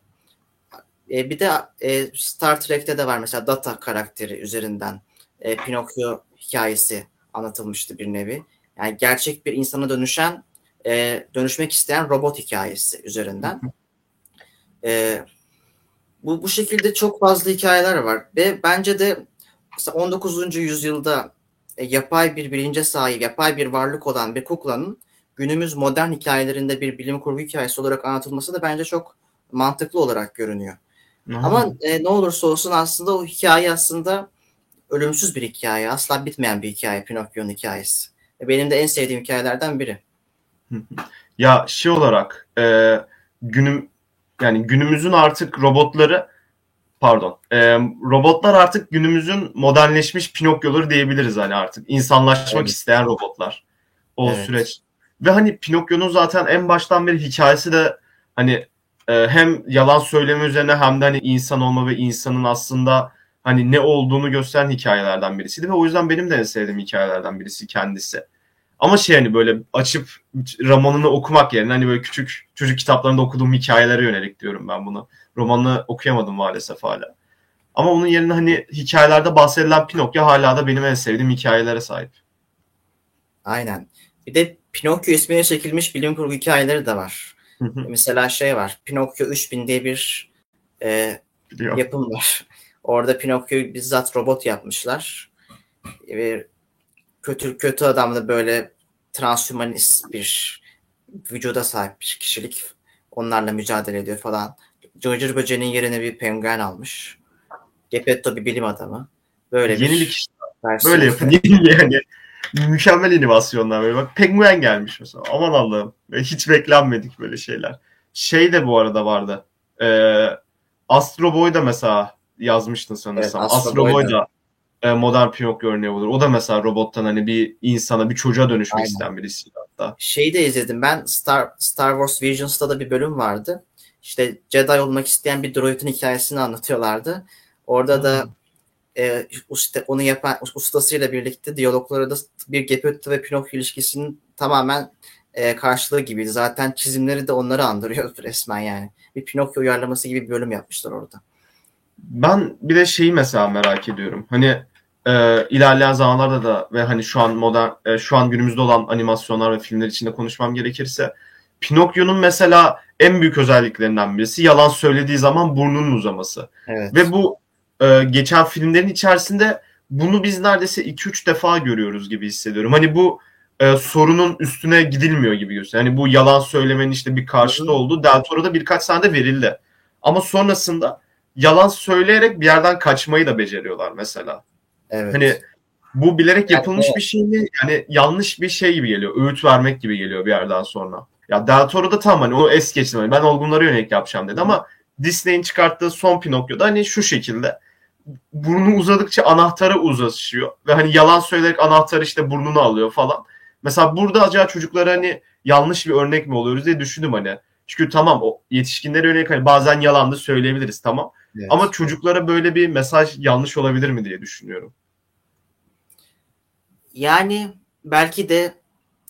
e, bir de e, Star Trek'te de var mesela Data karakteri üzerinden e, Pinokyo hikayesi anlatılmıştı bir nevi. Yani gerçek bir insana dönüşen, e, dönüşmek isteyen robot hikayesi üzerinden. E, bu bu şekilde çok fazla hikayeler var ve bence de mesela 19. yüzyılda e, yapay bir bilince sahip, yapay bir varlık olan bir kuklanın günümüz modern hikayelerinde bir bilim kurgu hikayesi olarak anlatılması da bence çok mantıklı olarak görünüyor. Ama e, ne olursa olsun aslında o hikaye aslında ölümsüz bir hikaye. Asla bitmeyen bir hikaye Pinokyo'nun hikayesi. Ve Benim de en sevdiğim hikayelerden biri. Ya şey olarak e, günüm yani günümüzün artık robotları pardon e, robotlar artık günümüzün modernleşmiş Pinokyo'ları diyebiliriz hani artık insanlaşmak Evet. isteyen robotlar o Evet. süreç ve hani Pinokyo'nun zaten en baştan beri hikayesi de hani e, hem yalan söyleme üzerine hem de hani insan olma ve insanın aslında hani ne olduğunu gösteren hikayelerden birisiydi ve o yüzden benim de en sevdiğim hikayelerden birisi kendisi. Ama şey hani böyle açıp romanını okumak yerine hani böyle küçük çocuk kitaplarında okuduğum hikayelere yönelik diyorum ben bunu. Romanını okuyamadım maalesef hala. Ama onun yerine hani hikayelerde bahsedilen Pinokyo hala da benim en sevdiğim hikayelere sahip. Aynen. Bir de Pinokyo ismine çekilmiş bilim kurgu hikayeleri de var. Hı hı, Mesela şey var. Pinokyo 3000 diye bir e, yapım var. Orada Pinokyo'yu bizzat robot yapmışlar. Ve kötü kötü adam da böyle transhumanist bir vücuda sahip bir kişilik. Onlarla mücadele ediyor falan. Cırcır böceğinin yerine bir penguen almış. Geppetto bir bilim adamı. Böyle bir Yenilik işte. versiyon. Böyle yapın. yani mükemmel animasyonlar böyle. Bak penguen gelmiş mesela. Aman Allah'ım. Hiç beklenmedik böyle şeyler. Şey de bu arada vardı. Ee, Astro Boy da mesela yazmıştın sanırsam. Evet, Astro Astro Boy da. e, modern Pinokyo örneği olur. O da mesela robottan hani bir insana, bir çocuğa dönüşmek Aynen. isteyen birisiydi hatta. Şeyi de izledim ben. Star, Star Wars Visions'ta da bir bölüm vardı. İşte Jedi olmak isteyen bir droid'in hikayesini anlatıyorlardı. Orada da e, usta, onu yapan ustasıyla birlikte diyalogları da bir Geppetto ve Pinokyo ilişkisinin tamamen e, karşılığı gibiydi. Zaten çizimleri de onları andırıyor resmen yani. Bir Pinokyo uyarlaması gibi bir bölüm yapmışlar orada. Ben bir de şeyi mesela merak ediyorum. Hani e, ilerleyen zamanlarda da ve hani şu an modern e, şu an günümüzde olan animasyonlar ve filmler içinde konuşmam gerekirse Pinokyo'nun mesela en büyük özelliklerinden birisi yalan söylediği zaman burnunun uzaması. Evet. Ve bu e, geçen filmlerin içerisinde bunu biz neredeyse 2-3 defa görüyoruz gibi hissediyorum. Hani bu e, sorunun üstüne gidilmiyor gibi gösteriyor. Hani bu yalan söylemenin işte bir karşılığı olduğu Del Toro'da birkaç tane de verildi. Ama sonrasında yalan söyleyerek bir yerden kaçmayı da beceriyorlar mesela. Evet. Hani bu bilerek Yani yapılmış evet. bir şey mi? Yani yanlış bir şey gibi geliyor. Öğüt vermek gibi geliyor bir yerden sonra. Ya Del Toro da tam hani onu es geçtim. Hani ben olgunlara yönelik yapacağım dedi ama Disney'in çıkarttığı son Pinokyo'da hani şu şekilde burnu uzadıkça anahtarı uzlaşıyor ve hani yalan söyleyerek anahtarı işte burnunu alıyor falan. Mesela burada acaba çocuklara hani yanlış bir örnek mi oluyoruz diye düşündüm hani. Çünkü tamam o yetişkinlere yönelik hani bazen yalan da söyleyebiliriz tamam. Evet. Ama çocuklara böyle bir mesaj yanlış olabilir mi diye düşünüyorum. Yani belki de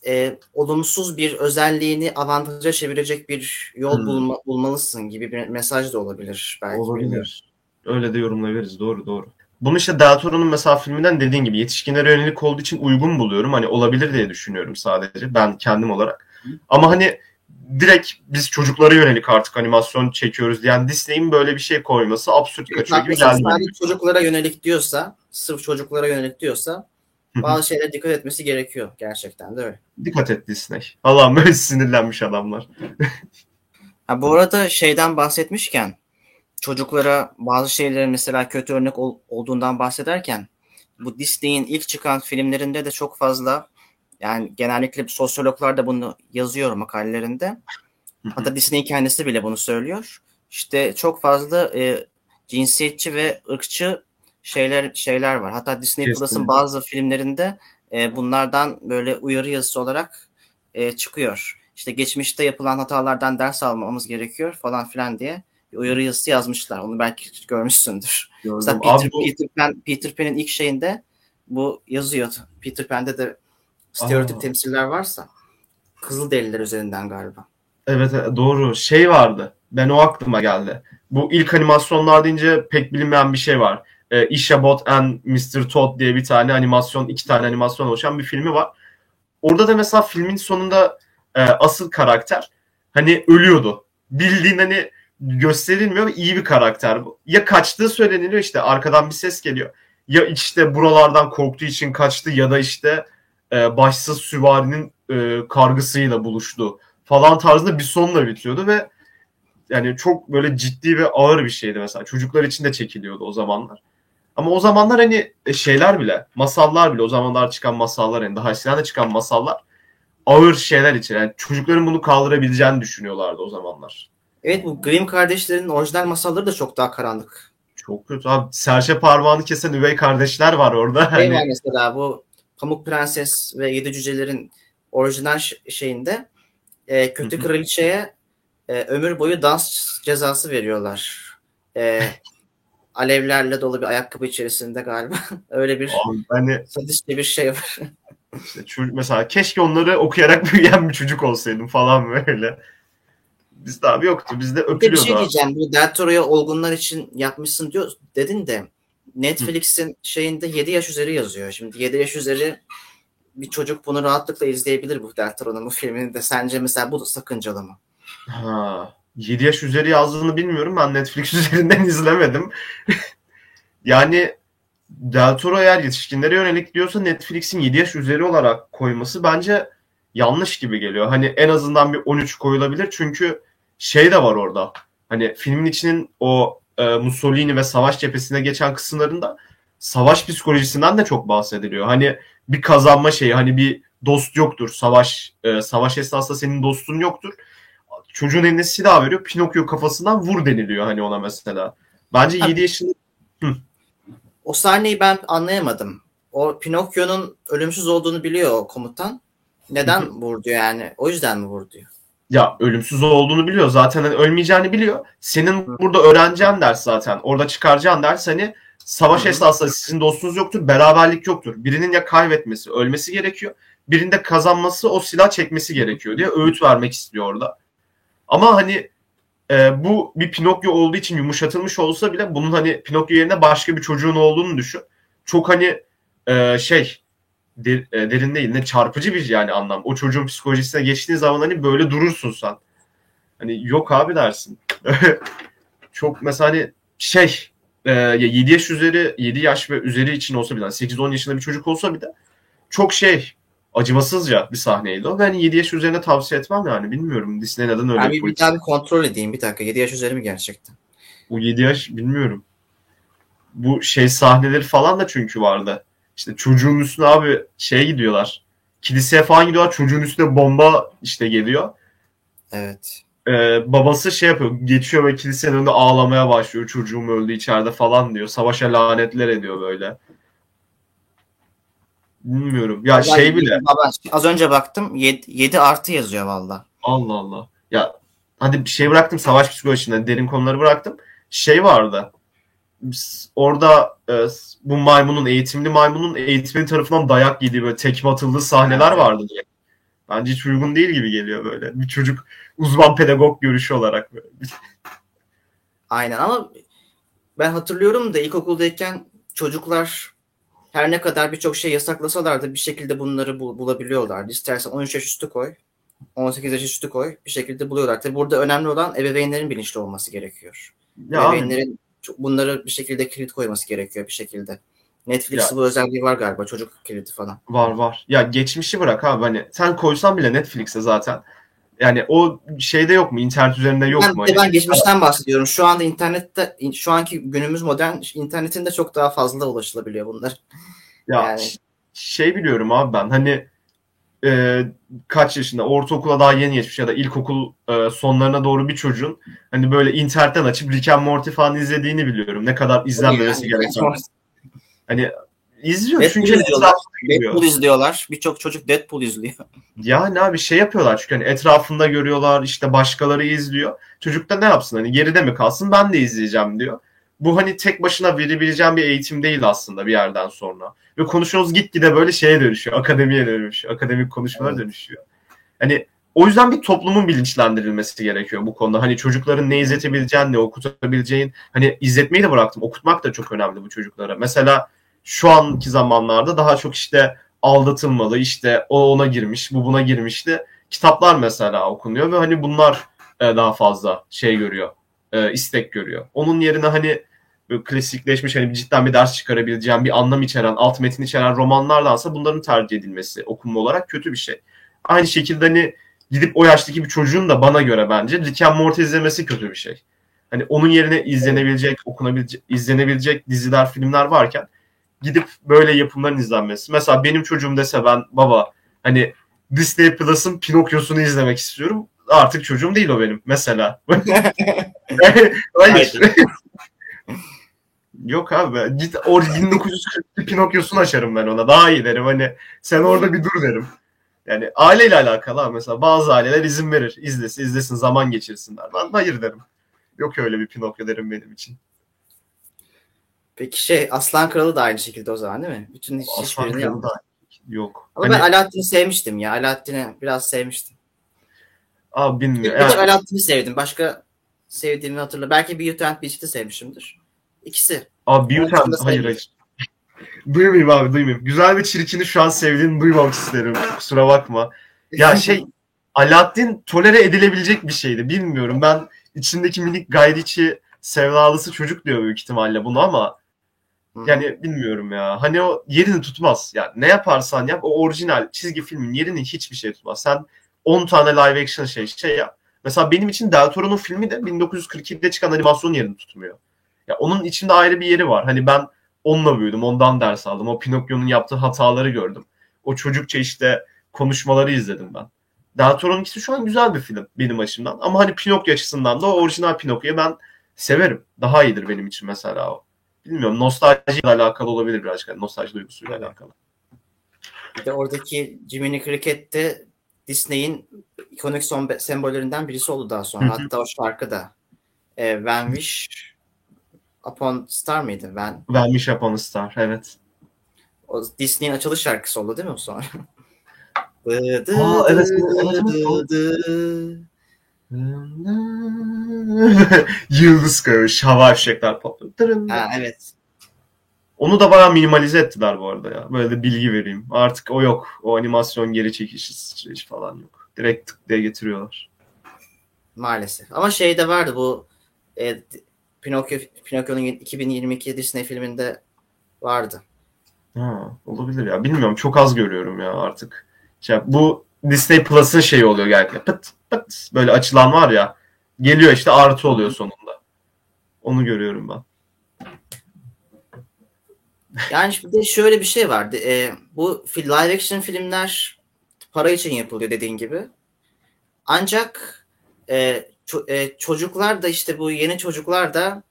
e, olumsuz bir özelliğini avantaja çevirecek bir yol Hmm. bulma, bulmalısın gibi bir mesaj da olabilir belki. bilmiyorum. Öyle de yorumlayabiliriz. Doğru doğru. Bunu işte Del Toro'nun mesela filminden dediğin gibi yetişkinlere yönelik olduğu için uygun buluyorum. Hani olabilir diye düşünüyorum sadece ben kendim olarak. Ama hani direkt biz çocuklara yönelik artık animasyon çekiyoruz diyen Disney'in böyle bir şey koyması absürt kaçıyor gibi geldi. çocuklara yönelik diyorsa, sırf çocuklara yönelik diyorsa. Bazı şeylere dikkat etmesi gerekiyor. Gerçekten de öyle. Dikkat et Disney. Allah'ım böyle sinirlenmiş adamlar. Ha, bu arada şeyden bahsetmişken çocuklara bazı şeylerin mesela kötü örnek ol- olduğundan bahsederken bu Disney'in ilk çıkan filmlerinde de çok fazla yani genellikle sosyologlar da bunu yazıyor makalelerinde. Hatta Disney kendisi bile bunu söylüyor. İşte çok fazla e, cinsiyetçi ve ırkçı şeyler şeyler var. Hatta Disney Plus'ın bazı filmlerinde e, bunlardan böyle uyarı yazısı olarak e, çıkıyor. İşte geçmişte yapılan hatalardan ders almamız gerekiyor falan filan diye bir uyarı yazısı yazmışlar. Onu belki görmüşsündür. Mesela Gördüm. Peter, bu Peter, Pan, Peter Pan'in ilk şeyinde bu yazıyordu. Peter Pan'de de stereotip Aa. temsiller varsa Kızılderililer üzerinden galiba. Evet evet, doğru. Şey vardı. Ben o aklıma geldi. Bu ilk animasyonlar deyince pek bilinmeyen bir şey var. E, Ishabot and Mr. Todd diye bir tane animasyon, iki tane animasyon oluşan bir filmi var. Orada da mesela filmin sonunda e, asıl karakter hani ölüyordu. Bildiğin hani gösterilmiyor iyi bir karakter bu. Ya kaçtığı söyleniliyor işte arkadan bir ses geliyor. Ya işte buralardan korktuğu için kaçtı ya da işte e, başsız süvarinin e, kargısıyla buluştu falan tarzında bir sonla bitiyordu ve yani çok böyle ciddi ve ağır bir şeydi mesela. Çocuklar için de çekiliyordu o zamanlar. Ama o zamanlar hani e, şeyler bile, masallar bile, o zamanlar çıkan masallar, yani daha eskiden de çıkan masallar ağır şeyler için. Yani çocukların bunu kaldırabileceğini düşünüyorlardı o zamanlar. Evet bu Grimm kardeşlerin orijinal masalları da çok daha karanlık. Çok kötü abi. Serçe parmağını kesen üvey kardeşler var orada. Şey Hani, var mesela bu Pamuk Prenses ve Yedi Cücelerin orijinal şeyinde e, kötü kraliçeye e, ömür boyu dans cezası veriyorlar. E, alevlerle dolu bir ayakkabı içerisinde galiba. Öyle bir abi hani sadistçe bir şey var. işte çocuk mesela keşke onları okuyarak büyüyen bir çocuk olsaydım falan böyle. Bizde abi yoktu. Bizde de bir öpülüyordu şey abi. diyeceğim. Bu Del Toro'ya olgunlar için yapmışsın diyor dedin de Netflix'in şeyinde 7 yaş üzeri yazıyor. Şimdi 7 yaş üzeri bir çocuk bunu rahatlıkla izleyebilir bu Del Toro'nun bu filmini de. Sence mesela bu da sakıncalı mı? Ha, 7 yaş üzeri yazdığını bilmiyorum. Ben Netflix üzerinden izlemedim. yani Del Toro eğer yetişkinlere yönelik diyorsa Netflix'in 7 yaş üzeri olarak koyması bence yanlış gibi geliyor. Hani en azından bir 13 koyulabilir. Çünkü şey de var orada. Hani filmin içinin o e, Mussolini ve savaş cephesine geçen kısımlarında savaş psikolojisinden de çok bahsediliyor. Hani bir kazanma şeyi, hani bir dost yoktur. Savaş e, savaş esnasında senin dostun yoktur çocuğun eline silah veriyor. Pinokyo kafasından vur deniliyor hani ona mesela. Bence Ha. 7 yaşında O sahneyi ben anlayamadım. O Pinokyo'nun ölümsüz olduğunu biliyor o komutan. Neden vurdu yani? O yüzden mi vurdu? ya ölümsüz olduğunu biliyor. Zaten hani ölmeyeceğini biliyor. Senin burada öğreneceğin ders zaten. Orada çıkaracağın ders hani Savaş Hı hı. esnasında sizin dostunuz yoktur, beraberlik yoktur. Birinin ya kaybetmesi, ölmesi gerekiyor. Birinde kazanması, o silah çekmesi gerekiyor diye öğüt vermek istiyor orada. Ama hani e, bu bir Pinokyo olduğu için yumuşatılmış olsa bile bunun hani Pinokyo yerine başka bir çocuğun olduğunu düşün. Çok hani e, şey der- e, derin değil ne çarpıcı bir yani anlam. O çocuğun psikolojisine geçtiğin zaman hani böyle durursun sen. Hani yok abi dersin. Çok mesela hani şey e, ya 7 yaş üzeri 7 yaş ve üzeri için olsa bile hani 8-10 yaşında bir çocuk olsa bile çok şey acımasızca bir sahneydi o. Ben 7 yaş üzerine tavsiye etmem yani. Bilmiyorum Disney neden öyle Ben bir daha bir kontrol edeyim bir dakika. 7 yaş üzeri mi gerçekten? Bu 7 yaş bilmiyorum. Bu şey sahneleri falan da çünkü vardı. İşte çocuğun üstüne abi şeye gidiyorlar. Kiliseye falan gidiyorlar. Çocuğun üstüne bomba işte geliyor. Evet. Ee, babası şey yapıyor. Geçiyor ve kilisenin önünde ağlamaya başlıyor. Çocuğum öldü içeride falan diyor. Savaşa lanetler ediyor böyle. Bilmiyorum. Ya Vallahi şey bile. Az önce baktım 7, 7 artı yazıyor valla. Allah Allah. Ya hadi bir şey bıraktım savaş psikolojisinden derin konuları bıraktım. Şey vardı. Orada e, bu maymunun eğitimli maymunun eğitmeni tarafından dayak yediği böyle tekme atıldığı sahneler vardı diye. Bence hiç uygun değil gibi geliyor böyle. Bir çocuk uzman pedagog görüşü olarak böyle. Aynen ama ben hatırlıyorum da ilkokuldayken çocuklar her ne kadar birçok şey yasaklasalar da bir şekilde bunları bul- bulabiliyorlardı. İstersen 13 yaş üstü koy, 18 yaş üstü koy bir şekilde buluyorlar. Tabii burada önemli olan ebeveynlerin bilinçli olması gerekiyor. Ya abi, ebeveynlerin çok- bunları bir şekilde kilit koyması gerekiyor bir şekilde. Netflix'te bu özelliği var galiba çocuk kilidi falan. var var. Ya geçmişi bırak abi hani sen koysan bile Netflix'e zaten. Yani o şeyde yok mu? İnternet üzerinde yok ben, mu? de Hani ben geçmişten bahsediyorum. Şu anda internette, şu anki günümüz modern internetinde çok daha fazla ulaşılabiliyor bunlar. Ya Yani- şey biliyorum abi ben hani e, kaç yaşında ortaokula daha yeni geçmiş ya da ilkokul e, sonlarına doğru bir çocuğun hani böyle internetten açıp Rick and Morty falan izlediğini biliyorum. Ne kadar izlenmemesi Yani- gereken. Hani izliyor Deadpool çünkü izliyorlar. Deadpool izliyorlar. Birçok çocuk Deadpool izliyor. Yani abi şey yapıyorlar çünkü hani etrafında görüyorlar işte başkaları izliyor. Çocuk da ne yapsın hani geride mi kalsın ben de izleyeceğim diyor. Bu hani tek başına verebileceğim bir eğitim değil aslında bir yerden sonra. Ve konuşmamız gitgide böyle şeye dönüşüyor. Akademiye dönüşüyor. Akademik konuşmalara Evet. dönüşüyor. Hani o yüzden bir toplumun bilinçlendirilmesi gerekiyor bu konuda. Hani çocukların ne izletebileceğin, ne okutabileceğin. Hani izletmeyi de bıraktım. Okutmak da çok önemli bu çocuklara. Mesela şu anki zamanlarda daha çok işte aldatılmalı, işte o ona girmiş, bu buna girmişti. Kitaplar mesela okunuyor ve hani bunlar e, daha fazla şey görüyor, e, istek görüyor. Onun yerine hani klasikleşmiş hani cidden bir ders çıkarabileceğim, bir anlam içeren, alt metin içeren romanlardansa bunların tercih edilmesi okunma olarak kötü bir şey. Aynı şekilde hani gidip o yaştaki bir çocuğun da bana göre bence Rick and Morty izlemesi kötü bir şey. Hani onun yerine izlenebilecek, okunabilecek, izlenebilecek diziler, filmler varken gidip böyle yapımların izlenmesi. Mesela benim çocuğum dese ben baba hani Disney Plus'ın Pinokyo'sunu izlemek istiyorum. Artık çocuğum değil o benim mesela. Hayır. Yok abi git or 1940 Pinokyo'sunu açarım ben ona. Daha iyi derim hani sen orada bir dur derim. Yani aileyle alakalı abi mesela bazı aileler izin verir. izlesin izlesin zaman geçirsinler. Ben hayır derim. Yok öyle bir Pinokyo derim benim için. Peki şey Aslan Kralı da aynı şekilde o zaman değil mi? Bütün hiç, Aslan Kralı yok. da yok. Ama Hani, ben Alaaddin'i sevmiştim ya. Alaaddin'i biraz sevmiştim. abi Bir, bilmiyorum. bir Yani, Alaaddin'i sevdim. Başka sevdiğimi hatırla. Belki Beauty and Beast'i sevmişimdir. İkisi. abi Beauty and... Hayır hayır. Duymayayım abi duymayayım. Güzel bir çirkini şu an sevdiğini duymamak isterim. Kusura bakma. Ya şey Alaaddin tolere edilebilecek bir şeydi. Bilmiyorum. Ben içindeki minik gayriçi sevdalısı çocuk diyor büyük ihtimalle bunu ama. Yani bilmiyorum ya. Hani o yerini tutmaz. Yani ne yaparsan yap o orijinal çizgi filmin yerini hiçbir şey tutmaz. Sen 10 tane live action şey şey yap. Mesela benim için Del Toro'nun filmi de 1942'de çıkan animasyon yerini tutmuyor. Ya onun içinde ayrı bir yeri var. Hani ben onunla büyüdüm. Ondan ders aldım. O Pinokyo'nun yaptığı hataları gördüm. O çocukça işte konuşmaları izledim ben. Del Toro'nun ikisi şu an güzel bir film benim açımdan. Ama hani Pinokyo açısından da o orijinal Pinokyo'yu ben severim. Daha iyidir benim için mesela o. Bilmiyorum nostaljiyle alakalı olabilir birazcık. Yani nostalji duygusuyla alakalı. Bir de oradaki Jiminy Cricket de Disney'in ikonik son sembollerinden birisi oldu daha sonra. Hatta o şarkı da e, When Wish Upon Star mıydı? Ben Vermiş Upon a Star. Evet. o Disney'in açılış şarkısı oldu değil mi o sonra? Aa, evet, evet, evet, o- dı dı. Yıldız Kavış, Hava Fişekler patladı. Ha, evet. Onu da bayağı minimalize ettiler bu arada ya. Böyle de bilgi vereyim. Artık o yok. O animasyon geri çekişi sıçrayış falan yok. Direkt tık diye getiriyorlar. Maalesef. Ama şey de vardı bu e, Pinokyo Pinokyo'nun 2022 Disney filminde vardı. Ha, olabilir ya. Bilmiyorum. Çok az görüyorum ya artık. Şey, bu Disney Plus'ın şeyi oluyor genellikle. Pıt pıt böyle açılan var ya. Geliyor işte artı oluyor sonunda. Onu görüyorum ben. Yani bir de şöyle bir şey vardı. E, bu live action filmler para için yapılıyor dediğin gibi. Ancak e, ço- e, çocuklar da işte bu yeni çocuklar da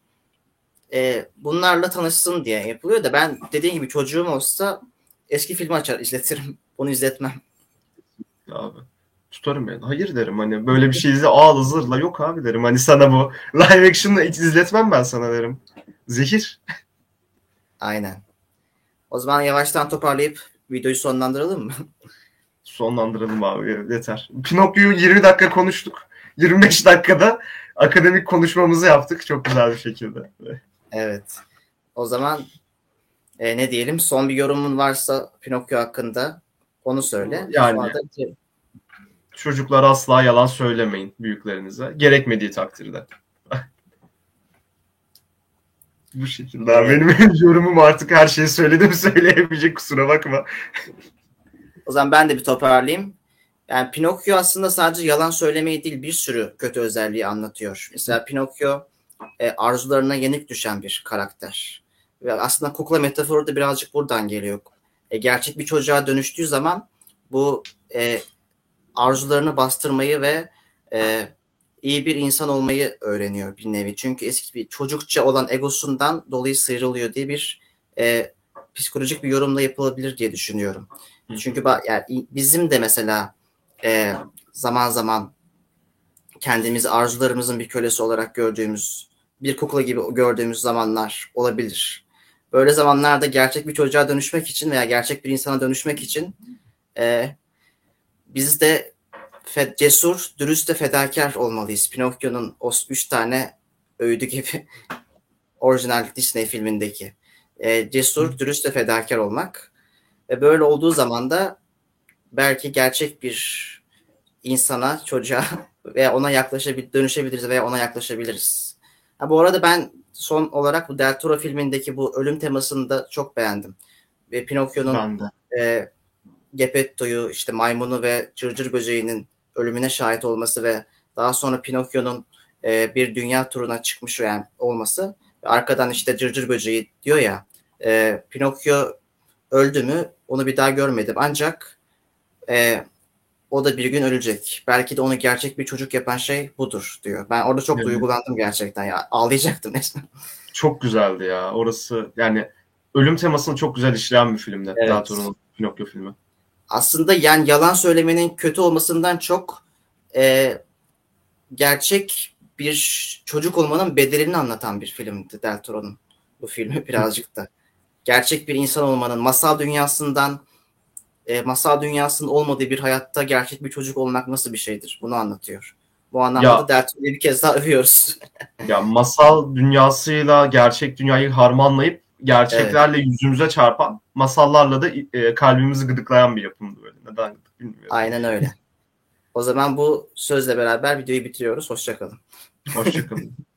e, bunlarla tanışsın diye yapılıyor da ben dediğin gibi çocuğum olsa eski filmi açar izletirim. Bunu izletmem. Abi. Tutarım yani. Hayır derim hani böyle bir şey izle ağla zırla yok abi derim. Hani sana bu live action'la izletmem ben sana derim. Zehir. Aynen. O zaman yavaştan toparlayıp videoyu sonlandıralım mı? Sonlandıralım abi yeter. Pinokyo'yu 20 dakika konuştuk. 25 dakikada akademik konuşmamızı yaptık çok güzel bir şekilde. Evet. O zaman e, ne diyelim? Son bir yorumun varsa Pinokyo hakkında onu söyle. Yani- Sonra da bitirelim. Çocuklar asla yalan söylemeyin büyüklerinize. Gerekmediği takdirde. Bu şekilde. abi. Benim yorumum artık her şeyi söyledim söyleyemeyecek kusura bakma. O zaman ben de bir toparlayayım. Yani Pinokyo aslında sadece yalan söylemeyi değil bir sürü kötü özelliği anlatıyor. Mesela Pinokyo e, arzularına yenik düşen bir karakter. Ve aslında kukla metaforu da birazcık buradan geliyor. E, gerçek bir çocuğa dönüştüğü zaman bu e, arzularını bastırmayı ve e, iyi bir insan olmayı öğreniyor bir nevi. Çünkü eski bir çocukça olan egosundan dolayı sıyrılıyor diye bir e, psikolojik bir yorumla yapılabilir diye düşünüyorum. Çünkü ba- yani bizim de mesela e, zaman zaman kendimizi arzularımızın bir kölesi olarak gördüğümüz, bir kukla gibi gördüğümüz zamanlar olabilir. Böyle zamanlarda gerçek bir çocuğa dönüşmek için veya gerçek bir insana dönüşmek için e, biz de fe- cesur, dürüst ve fedakar olmalıyız. Pinokyo'nun o üç tane öğüdü gibi orijinal Disney filmindeki. E, cesur, dürüst ve fedakar olmak. Ve böyle olduğu zaman da belki gerçek bir insana, çocuğa veya ona yaklaşabilir, dönüşebiliriz veya ona yaklaşabiliriz. Ha, bu arada ben son olarak bu Del Toro filmindeki bu ölüm temasını da çok beğendim. Ve Pinokyo'nun e, Geppetto'yu, işte maymunu ve cırcır böceğinin ölümüne şahit olması ve daha sonra Pinokyo'nun e, bir dünya turuna çıkmış yani olması. Arkadan işte cırcır böceği diyor ya, e, Pinokyo öldü mü onu bir daha görmedim. Ancak e, o da bir gün ölecek. Belki de onu gerçek bir çocuk yapan şey budur diyor. Ben orada çok Evet. duygulandım gerçekten ya. Ağlayacaktım resmen. Çok güzeldi ya. Orası yani ölüm temasını çok güzel işleyen bir filmdi. Evet. Toro'nun Pinokyo filmi. Aslında yani yalan söylemenin kötü olmasından çok e, gerçek bir çocuk olmanın bedelini anlatan bir filmdi Del Toro'nun bu filmi birazcık da. Gerçek bir insan olmanın masal dünyasından e, masal dünyasının olmadığı bir hayatta gerçek bir çocuk olmak nasıl bir şeydir? Bunu anlatıyor. Bu anlamda Ya. da Del Toro'yu bir kez daha övüyoruz. Ya masal dünyasıyla gerçek dünyayı harmanlayıp gerçeklerle yüzümüze çarpan, masallarla da e, kalbimizi gıdıklayan bir yapımdı böyle. Neden gıdık bilmiyorum. Aynen öyle. O zaman bu sözle beraber videoyu bitiriyoruz. Hoşçakalın. Hoşçakalın.